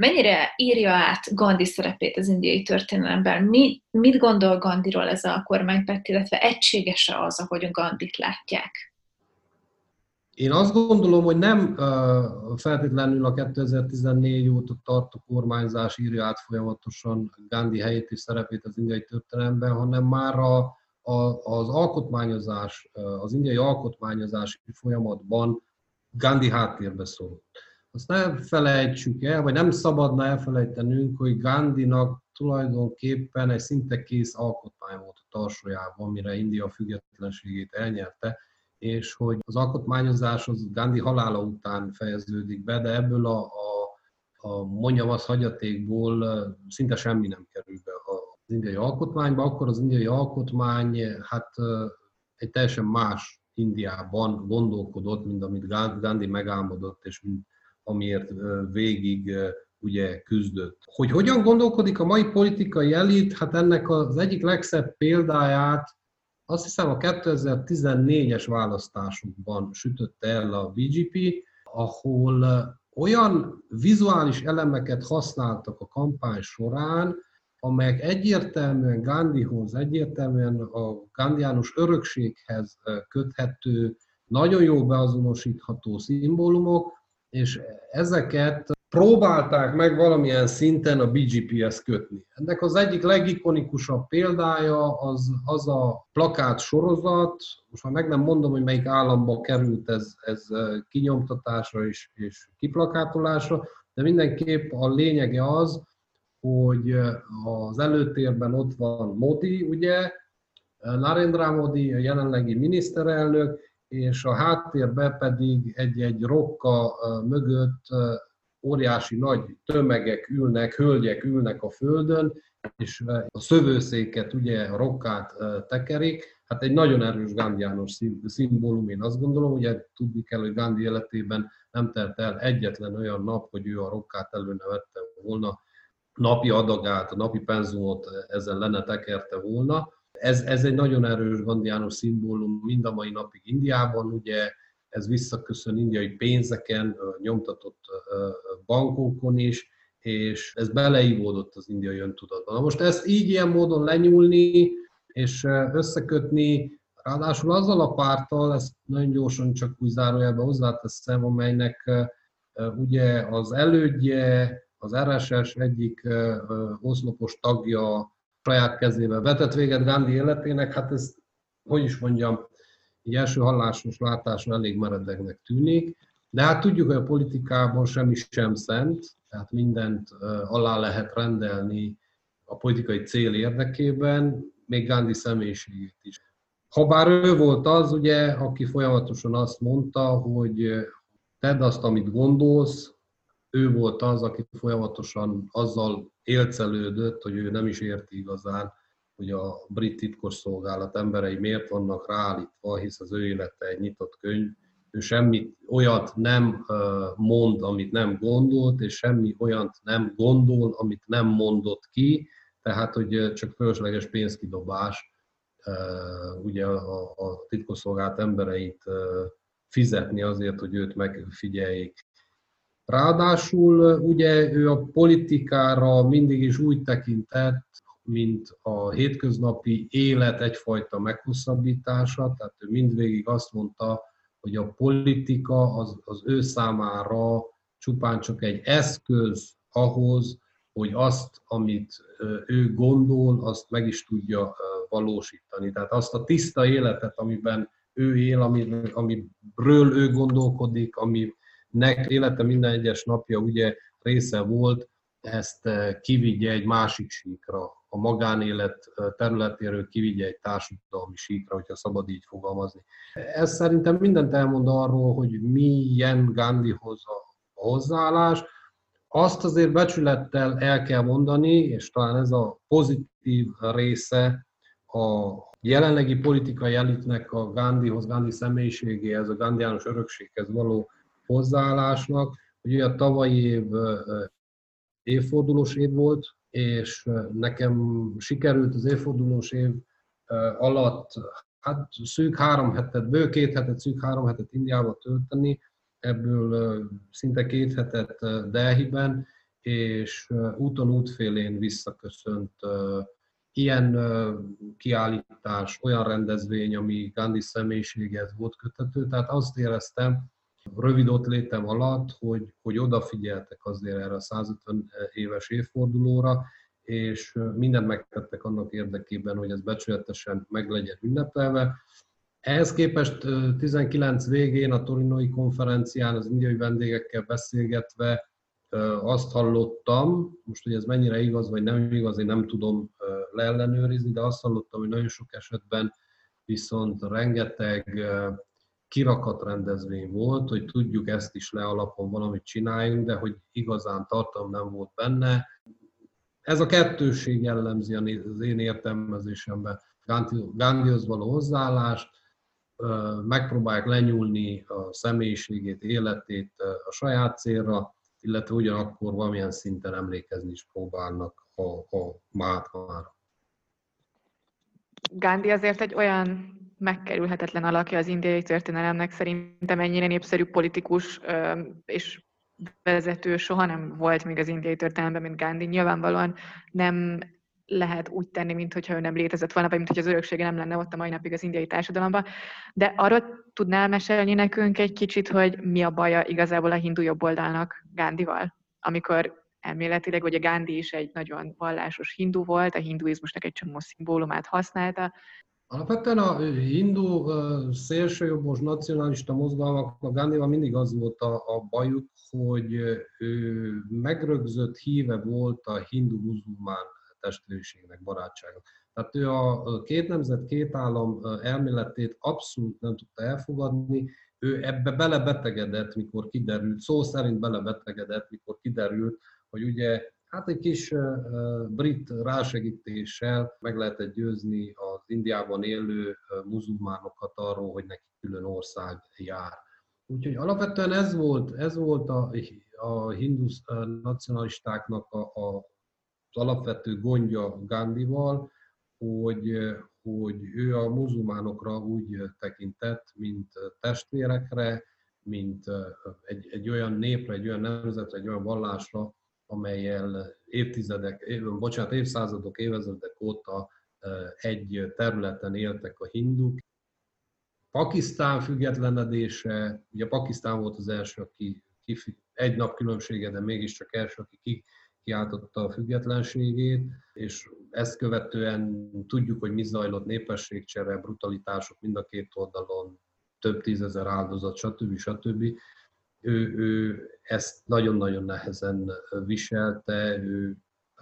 mennyire írja át Gandhi szerepét az indiai történelemben? Mi, mit gondol Gandhiról ez a kormánypárt, illetve egységes-e az, ahogy Gandhit látják?
Én azt gondolom, hogy nem feltétlenül a 2014 óta tartó kormányzás írja át folyamatosan Gandhi helyét és szerepét az indiai történelemben, hanem már a, a, az alkotmányozás, az indiai alkotmányozási folyamatban Gandhi háttérbe szólott. Azt nem felejtsük el, vagy nem szabadna elfelejtenünk, hogy Gandhinak tulajdonképpen egy szinte kész alkotmány volt a tarsójában, mire India függetlenségét elnyerte, és hogy az alkotmányozás az Gandhi halála után fejeződik be, de ebből a, a, a mondjam az hagyatékból szinte semmi nem kerül be az indiai alkotmányba, akkor az indiai alkotmány hát egy teljesen más Indiában gondolkodott, mint amit Gandhi megálmodott, és mint amiért végig ugye küzdött. Hogy hogyan gondolkodik a mai politikai elit, hát ennek az egyik legszebb példáját azt hiszem a 2014-es választásokban sütötte el a BGP, ahol olyan vizuális elemeket használtak a kampány során, amelyek egyértelműen Gandhihoz, egyértelműen a Gandhiánus örökséghez köthető, nagyon jól beazonosítható szimbólumok, és ezeket próbálták meg valamilyen szinten a BGP-hez kötni. Ennek az egyik legikonikusabb példája az, az a plakát sorozat, most már meg nem mondom, hogy melyik államba került ez, ez kinyomtatásra és, és kiplakátolásra, de mindenképp a lényege az, hogy az előtérben ott van Modi, ugye, Narendra Modi, a jelenlegi miniszterelnök, és a háttérben pedig egy-egy rokka mögött óriási nagy tömegek ülnek, hölgyek ülnek a földön, és a szövőszéket, ugye a rokkát tekerik. Hát egy nagyon erős Gandhiános szimbólum, én azt gondolom, ugye tudni kell, hogy Gandhi életében nem telt el egyetlen olyan nap, hogy ő a rokkát előnevette volna, napi adagát, a napi penzumot ezen lenne tekerte volna. Ez, ez egy nagyon erős Gandhiános szimbólum mind a mai napig Indiában, ugye ez visszaköszön indiai pénzeken, nyomtatott bankokon is, és ez beleívódott az indiai öntudatba. Na most ezt így ilyen módon lenyúlni, és összekötni, ráadásul azzal a párttal, ezt nagyon gyorsan csak úgy zárójelben hozzáteszem, amelynek ugye az elődje, az RSS egyik oszlopos tagja saját kezébe vetett véget Gandhi életének, hát ez, hogy is mondjam, egy első hallásos látásra elég meredegnek tűnik, de hát tudjuk, hogy a politikában semmi sem szent, tehát mindent alá lehet rendelni a politikai cél érdekében, még Gandhi személyiségét is. Habár ő volt az, ugye, aki folyamatosan azt mondta, hogy tedd azt, amit gondolsz, ő volt az, aki folyamatosan azzal élcelődött, hogy ő nem is érti igazán, hogy a brit titkosszolgálat emberei miért vannak ráállítva, hisz az ő élete egy nyitott könyv, ő semmit olyat nem mond, amit nem gondolt, és semmi olyat nem gondol, amit nem mondott ki, tehát hogy csak fölösleges pénzkidobás ugye a, a titkosszolgált embereit fizetni azért, hogy őt megfigyeljék. Ráadásul ugye ő a politikára mindig is úgy tekintett, mint a hétköznapi élet egyfajta meghosszabbítása, tehát ő mindvégig azt mondta, hogy a politika az, az ő számára csupán csak egy eszköz ahhoz, hogy azt, amit ő gondol, azt meg is tudja valósítani. Tehát azt a tiszta életet, amiben ő él, amiről ő gondolkodik, aminek élete minden egyes napja ugye része volt, ezt kivigye egy másik síkra, a magánélet területéről kivigye egy társadalmi síkra, hogyha szabad így fogalmazni. Ez szerintem mindent elmond arról, hogy milyen Gandhihoz a hozzáállás. Azt azért becsülettel el kell mondani, és talán ez a pozitív része a jelenlegi politikai elitnek a Gandhihoz, Gandhi személyiségéhez, a Gandhiános örökséghez való hozzáállásnak, hogy a tavalyi év évfordulós év volt, és nekem sikerült az évfordulós év alatt hát szűk három hetet, bő két hetet, szűk három hetet Indiába tölteni, ebből szinte két hetet Delhiben, és úton útfélén visszaköszönt ilyen kiállítás, olyan rendezvény, ami Gandhi személyiséghez volt kötető, tehát azt éreztem, rövid ott létem alatt, hogy, hogy odafigyeltek azért erre a 150 éves évfordulóra, és mindent megtettek annak érdekében, hogy ez becsületesen meg legyen ünnepelve. Ehhez képest 19 végén a Torinoi konferencián az indiai vendégekkel beszélgetve azt hallottam, most hogy ez mennyire igaz vagy nem igaz, én nem tudom leellenőrizni, de azt hallottam, hogy nagyon sok esetben viszont rengeteg kirakat rendezvény volt, hogy tudjuk ezt is le alapon valamit csináljunk, de hogy igazán tartalom nem volt benne. Ez a kettőség jellemzi az én értelmezésemben Gandhihoz való hozzáállást, megpróbálják lenyúlni a személyiségét, életét a saját célra, illetve ugyanakkor valamilyen szinten emlékezni is próbálnak a, a Mátmára.
Gandhi azért egy olyan megkerülhetetlen alakja az indiai történelemnek, szerintem ennyire népszerű politikus és vezető soha nem volt még az indiai történelemben, mint Gandhi. Nyilvánvalóan nem lehet úgy tenni, mintha ő nem létezett volna, vagy mintha az öröksége nem lenne ott a mai napig az indiai társadalomban. De arról tudnál mesélni nekünk egy kicsit, hogy mi a baja igazából a hindu jobboldalnak Gandhival? Amikor elméletileg, hogy a Gandhi is egy nagyon vallásos hindu volt, a hinduizmusnak egy csomó szimbólumát használta.
Alapvetően a hindu szélsőjobbos nacionalista mozgalmaknak Gandhival mindig az volt a, a bajuk, hogy ő megrögzött híve volt a hindu-muzulmán testvériségnek, barátságnak. Tehát ő a két nemzet, két állam elméletét abszolút nem tudta elfogadni, ő ebbe belebetegedett, mikor kiderült, szó szerint belebetegedett, mikor kiderült, hogy ugye hát egy kis brit rásegítéssel meg lehetett győzni az Indiában élő muzulmánokat arról, hogy neki külön ország jár. Úgyhogy alapvetően ez volt, ez volt a, a hindusz nacionalistáknak a, a az alapvető gondja Gandhival, hogy, hogy ő a muzulmánokra úgy tekintett, mint testvérekre, mint egy, egy olyan népre, egy olyan nemzetre, egy olyan vallásra, amelyel évtizedek, bocsánat, évszázadok, évezredek óta egy területen éltek a hinduk. Pakisztán függetlenedése, ugye Pakisztán volt az első, aki egy nap különbsége, de mégiscsak első, aki kiáltotta a függetlenségét, és ezt követően tudjuk, hogy mi zajlott népességcsere, brutalitások mind a két oldalon, több tízezer áldozat, stb. stb. Ő, ő ezt nagyon-nagyon nehezen viselte, ő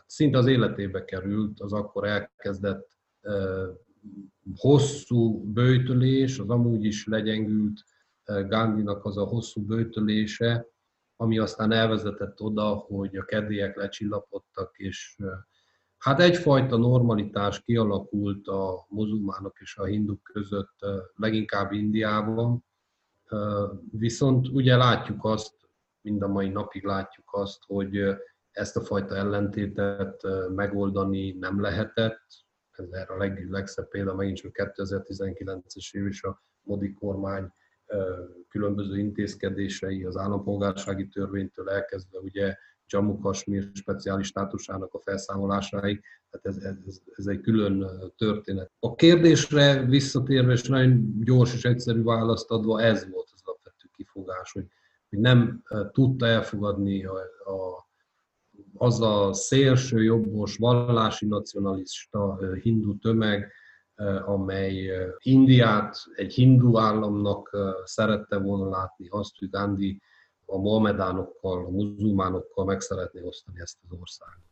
szinte az életébe került, az akkor elkezdett hosszú bőjtölés, az amúgy is legyengült Gandhinak az a hosszú bőjtölése, ami aztán elvezetett oda, hogy a kedélyek lecsillapodtak, és hát egyfajta normalitás kialakult a muzulmánok és a hinduk között, leginkább Indiában. Viszont ugye látjuk azt, mind a mai napig látjuk azt, hogy ezt a fajta ellentétet megoldani nem lehetett. Ez erre a leg, legszebb példa megint csak 2019-es év is a Modi kormány különböző intézkedései, az állampolgársági törvénytől elkezdve ugye Jammu Kashmir speciális státusának a felszámolásáig, tehát ez, ez, ez egy külön történet. A kérdésre visszatérve, és nagyon gyors és egyszerű választ adva, ez volt az alapvető kifogás, hogy, hogy nem tudta elfogadni a, a, az a szélső jobbos, vallási nacionalista hindu tömeg, amely Indiát egy hindu államnak szerette volna látni, azt, hogy Gandhi a mohamedánokkal, a muzulmánokkal meg szeretné osztani ezt az országot.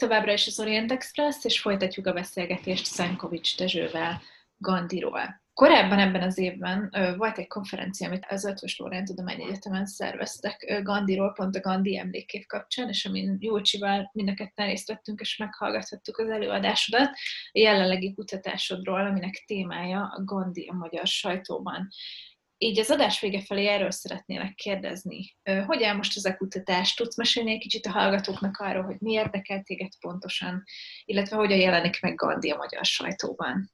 Továbbra is az Orient Express, és folytatjuk a beszélgetést Szenkovics Dezsővel Gandiról. Korábban ebben az évben volt egy konferencia, amit az Ötvös Lórán Tudományi Egyetemen szerveztek Gandiról, pont a Gandhi emlékév kapcsán, és amin Júlcsival mind a ketten részt vettünk, és meghallgathattuk az előadásodat, a jelenlegi kutatásodról, aminek témája a Gandhi a magyar sajtóban. Így az adás vége felé erről szeretnélek kérdezni. Hogy áll most ez a kutatás? Tudsz mesélni egy kicsit a hallgatóknak arról, hogy mi érdekel téged pontosan, illetve hogyan jelenik meg Gandhi a magyar sajtóban?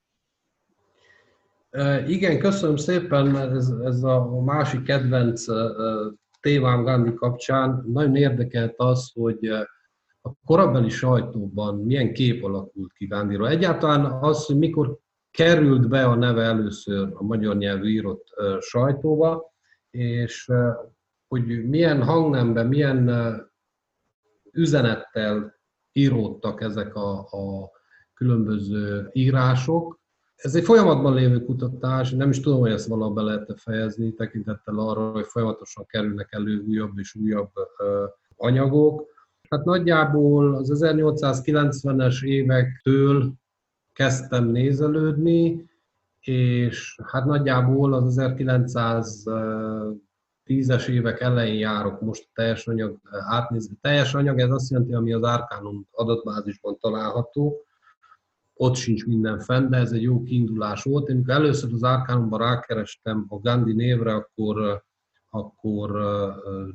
Igen, köszönöm szépen, ez, ez a másik kedvenc témám Gandhi kapcsán. Nagyon érdekelt az, hogy a korabeli sajtóban milyen kép alakult ki Gandhiról. Egyáltalán az, hogy mikor került be a neve először a magyar nyelvű írott sajtóba, és hogy milyen hangnemben, milyen üzenettel íródtak ezek a, a különböző írások. Ez egy folyamatban lévő kutatás, nem is tudom, hogy ezt valaha be lehet fejezni, tekintettel arra, hogy folyamatosan kerülnek elő újabb és újabb anyagok. Hát nagyjából az 1890-es évektől kezdtem nézelődni, és hát nagyjából az 1910-es évek elején járok most a teljes anyag átnézni. Teljes anyag, ez azt jelenti, ami az Arcanum adatbázisban található. Ott sincs minden fenn, de ez egy jó kiindulás volt. Én amikor először az Arcanumban rákerestem a Gandhi névre, akkor akkor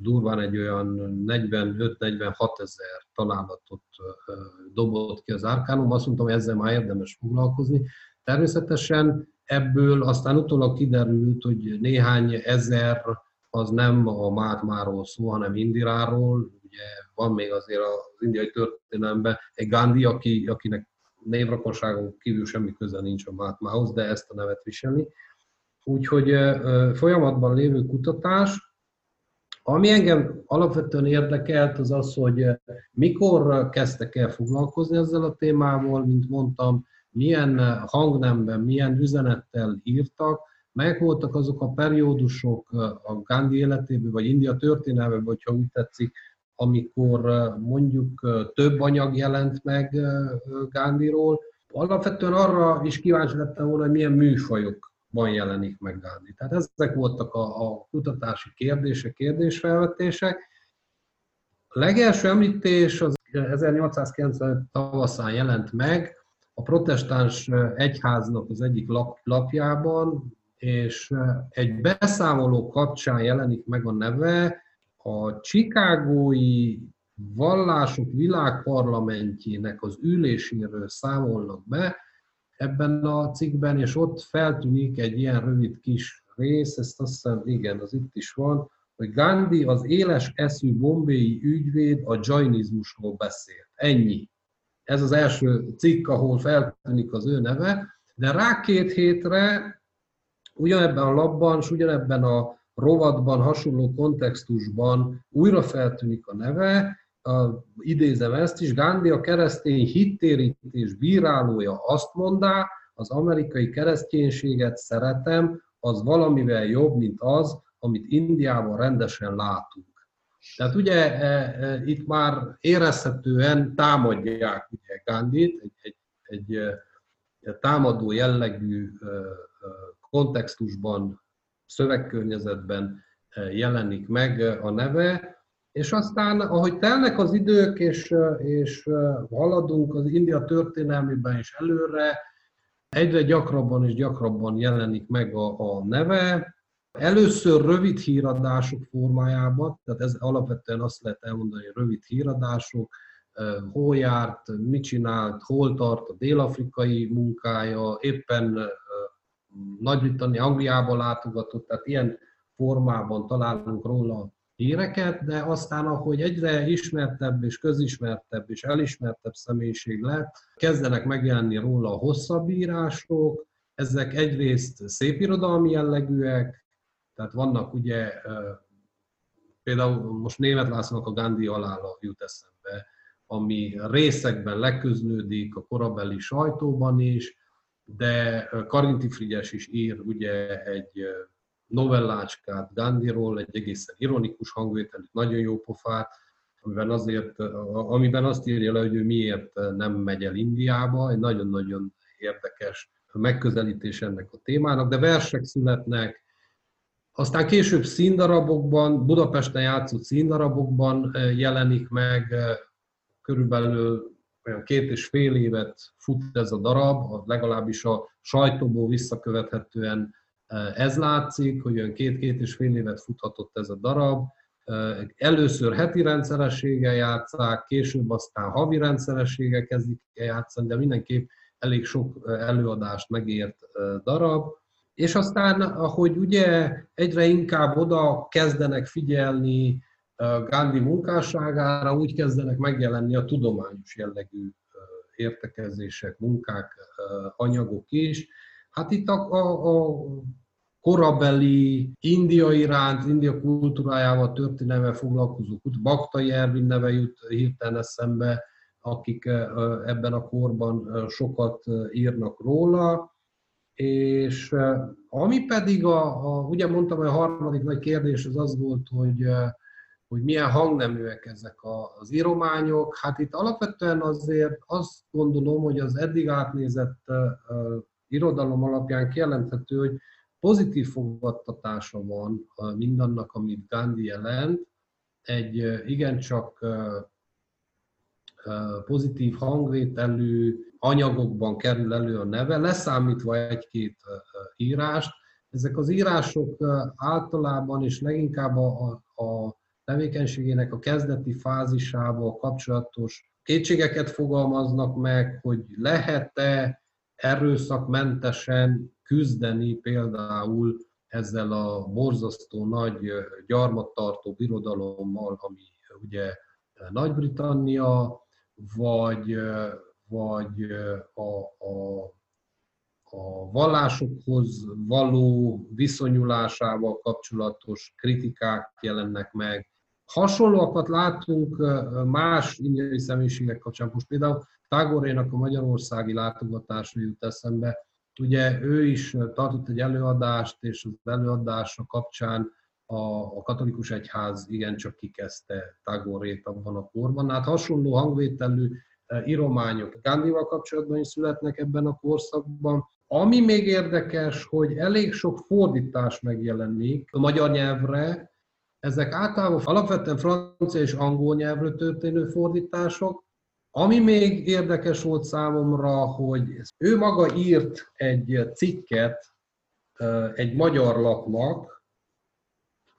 durván egy olyan 45-46 ezer találatot dobott ki az Arkánum. Azt mondtam, ezzel már érdemes foglalkozni. Természetesen ebből aztán utólag kiderült, hogy néhány ezer az nem a Mátmáról szó, hanem Indiráról. Ugye van még azért az indiai történelemben egy Gandhi, aki, akinek névrakonságon kívül semmi köze nincs a Mátmához, de ezt a nevet viseli. Úgyhogy folyamatban lévő kutatás, ami engem alapvetően érdekelt, az az, hogy mikor kezdtek el foglalkozni ezzel a témával, mint mondtam, milyen hangnemben, milyen üzenettel írtak, melyek voltak azok a periódusok a Gandhi életében, vagy India történelmében, hogyha úgy tetszik, amikor mondjuk több anyag jelent meg Gandhiról. Alapvetően arra is kíváncsi lettem volna, hogy milyen műfajok van jelenik meg Gandhi. Tehát ezek voltak a, a kutatási kérdések, kérdésfelvetések. A legelső említés az 1890 tavaszán jelent meg a protestáns egyháznak az egyik lap, lapjában, és egy beszámoló kapcsán jelenik meg a neve, a Csikágói vallások világparlamentjének az üléséről számolnak be, ebben a cikkben, és ott feltűnik egy ilyen rövid kis rész, ezt azt hiszem, igen, az itt is van, hogy Gandhi az éles eszű bombéi ügyvéd a jainizmusról beszélt. Ennyi. Ez az első cikk, ahol feltűnik az ő neve, de rá két hétre ugyanebben a labban, és ugyanebben a rovatban, hasonló kontextusban újra feltűnik a neve, a, idézem ezt is, Gandhi a keresztény hittérítés bírálója azt mondá, az amerikai kereszténységet szeretem, az valamivel jobb, mint az, amit Indiában rendesen látunk. Tehát ugye e, e, itt már érezhetően támadják ugye Gandhit, egy, egy, egy, egy támadó jellegű e, e, kontextusban, szövegkörnyezetben e, jelenik meg a neve, és aztán, ahogy telnek az idők, és, és haladunk az India történelmében is előre, egyre gyakrabban és gyakrabban jelenik meg a, a neve. Először rövid híradások formájában, tehát ez alapvetően azt lehet elmondani, hogy rövid híradások, hol járt, mit csinált, hol tart a dél-afrikai munkája, éppen Nagy-Britannia, Angliába látogatott, tehát ilyen formában találunk róla híreket, de aztán, ahogy egyre ismertebb és közismertebb és elismertebb személyiség lett, kezdenek megjelenni róla a hosszabb írások, ezek egyrészt szépirodalmi jellegűek, tehát vannak ugye, például most német Lászlónak a Gandhi alála jut eszembe, ami részekben leközlődik a korabeli sajtóban is, de Karinti Frigyes is ír ugye egy novellácskát Gandhiról, egy egészen ironikus hangvételű, nagyon jó pofát, amiben, azért, amiben azt írja le, hogy ő miért nem megy el Indiába. Egy nagyon-nagyon érdekes megközelítés ennek a témának, de versek születnek, aztán később színdarabokban, Budapesten játszott színdarabokban jelenik meg, körülbelül olyan két és fél évet fut ez a darab, legalábbis a sajtóból visszakövethetően ez látszik, hogy olyan két-két és fél évet futhatott ez a darab. Először heti rendszerességgel játszák, később aztán havi rendszerességgel kezdik játszani, de mindenképp elég sok előadást megért darab. És aztán, ahogy ugye egyre inkább oda kezdenek figyelni Gandhi munkásságára, úgy kezdenek megjelenni a tudományos jellegű értekezések, munkák, anyagok is. Hát itt a, a, a korabeli India iránt, India kultúrájával, történelme foglalkozó Baktai Ervin neve jut hirtelen eszembe, akik ebben a korban sokat írnak róla. És ami pedig, a, a, ugye mondtam, hogy a harmadik nagy kérdés az az volt, hogy, hogy milyen hangneműek ezek az írományok. Hát itt alapvetően azért azt gondolom, hogy az eddig átnézett irodalom alapján kijelenthető, hogy pozitív fogadtatása van mindannak, amit Gandhi jelent. Egy igencsak pozitív hangvételű anyagokban kerül elő a neve, leszámítva egy-két írást. Ezek az írások általában és leginkább a, a tevékenységének a kezdeti fázisával kapcsolatos kétségeket fogalmaznak meg, hogy lehet-e erőszakmentesen küzdeni például ezzel a borzasztó nagy gyarmattartó birodalommal, ami ugye Nagy-Britannia, vagy, vagy a, a, a vallásokhoz való viszonyulásával kapcsolatos kritikák jelennek meg. Hasonlóakat látunk más indiai személyiségek kapcsán. Most például Tágorénak a magyarországi látogatása jut eszembe. Ugye ő is tartott egy előadást, és az előadása kapcsán a, a katolikus egyház igencsak kikezdte Tagorét abban a korban. Hát hasonló hangvételű e, írományok Gandhival kapcsolatban is születnek ebben a korszakban. Ami még érdekes, hogy elég sok fordítás megjelenik a magyar nyelvre, ezek általában alapvetően francia és angol nyelvről történő fordítások. Ami még érdekes volt számomra, hogy ő maga írt egy cikket egy magyar lapnak,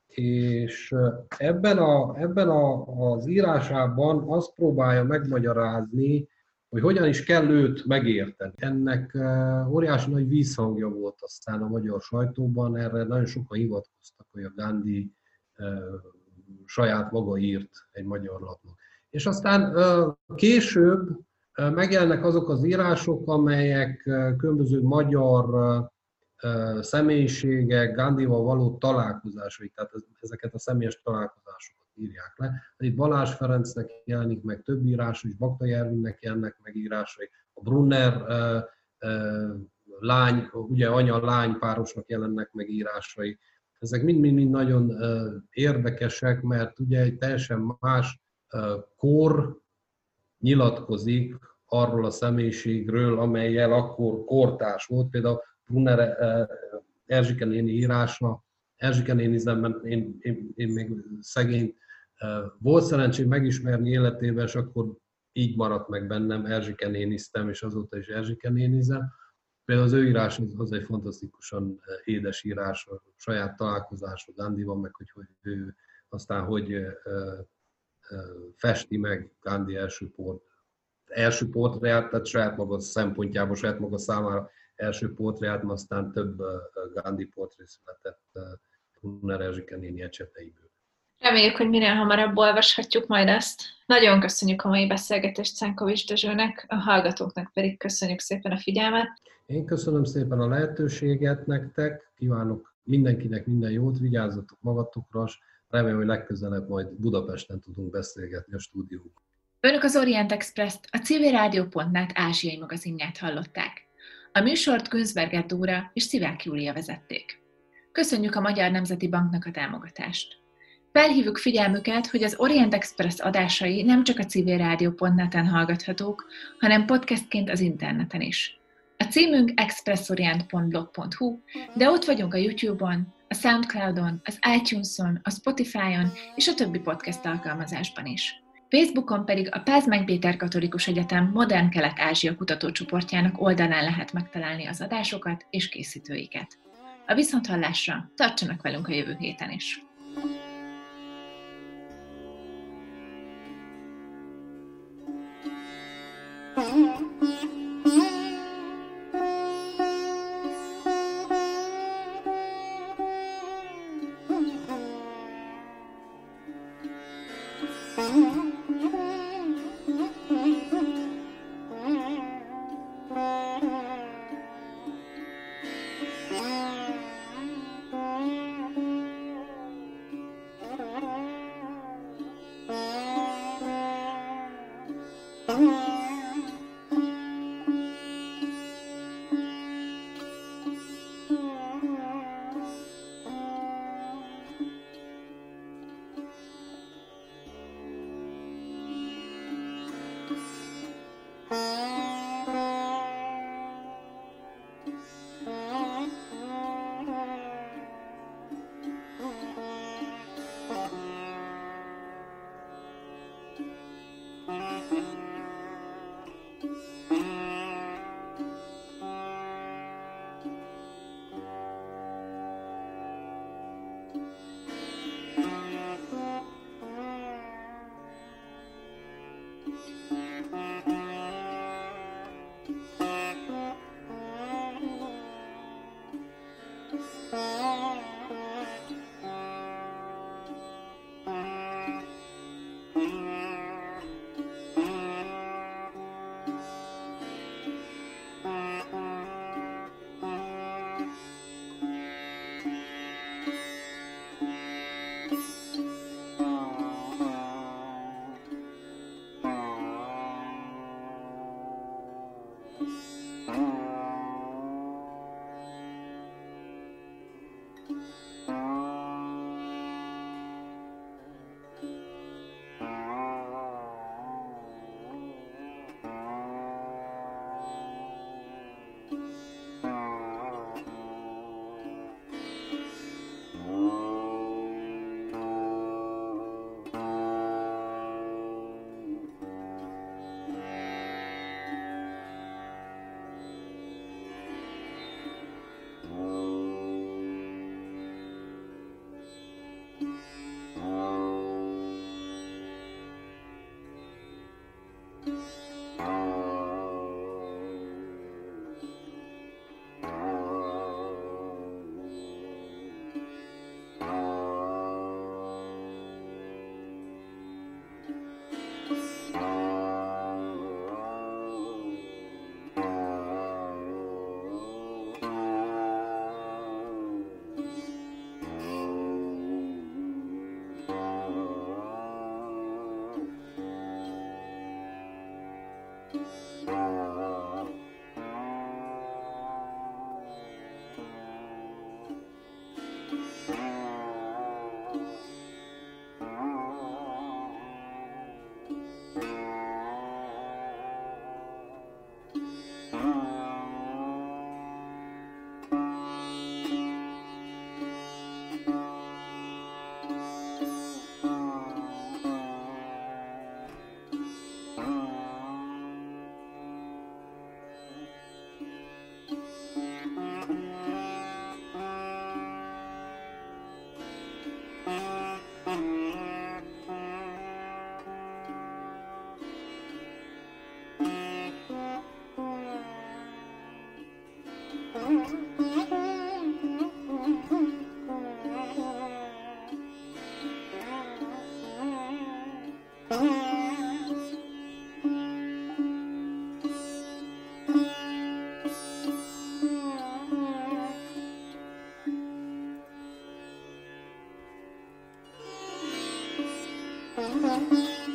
és ebben, a, ebben a, az írásában azt próbálja megmagyarázni, hogy hogyan is kell őt megérteni. Ennek óriási nagy vízhangja volt aztán a magyar sajtóban, erre nagyon sokan hivatkoztak, hogy a Gandhi saját maga írt egy magyar lapnak. És aztán később megjelennek azok az írások, amelyek különböző magyar személyiségek, Gandhival való találkozásai, tehát ezeket a személyes találkozásokat írják le. Itt Balázs Ferencnek jelenik meg több írás, és Bakta Jervinnek jelennek meg írásai, a Brunner lány, ugye anya-lány párosnak jelennek meg írásai. Ezek mind-mind nagyon érdekesek, mert ugye egy teljesen más kor nyilatkozik arról a személyiségről, amelyel akkor kortás volt. Például Brunner Erzsike néni írása, Erzsike néni én, én, én még szegény volt szerencsém megismerni életében, és akkor így maradt meg bennem, Erzsike néniztem, és azóta is Erzsike nénizem. Például az ő írás az, egy fantasztikusan édes írás, a saját találkozása van meg hogy, hogy ő aztán hogy festi meg Gandhi első port, első portréját, tehát saját maga szempontjából, saját maga számára első portréját, aztán több Gandhi portré született Brunner Erzsike néni ecseteiből.
Reméljük, hogy minél hamarabb olvashatjuk majd ezt. Nagyon köszönjük a mai beszélgetést Szánkovics Dezsőnek, a hallgatóknak pedig köszönjük szépen a figyelmet.
Én köszönöm szépen a lehetőséget nektek, kívánok mindenkinek minden jót, vigyázzatok magatokra, remélem, hogy legközelebb majd Budapesten tudunk beszélgetni a stúdióban.
Önök az Orient Express-t, a civilrádió.net ázsiai magazinját hallották. A műsort Günzberger Dóra és Szivák Júlia vezették. Köszönjük a Magyar Nemzeti Banknak a támogatást. Felhívjuk figyelmüket, hogy az Orient Express adásai nem csak a civilrádió.net-en hallgathatók, hanem podcastként az interneten is. A címünk expressorient.blog.hu, de ott vagyunk a YouTube-on, a Soundcloud-on, az iTunes-on, a Spotify-on és a többi podcast alkalmazásban is. Facebookon pedig a Pázmány Péter Katolikus Egyetem Modern Kelet-Ázsia kutatócsoportjának oldalán lehet megtalálni az adásokat és készítőiket. A viszonthallásra tartsanak velünk a jövő héten is!
Mm-hmm. Thank you.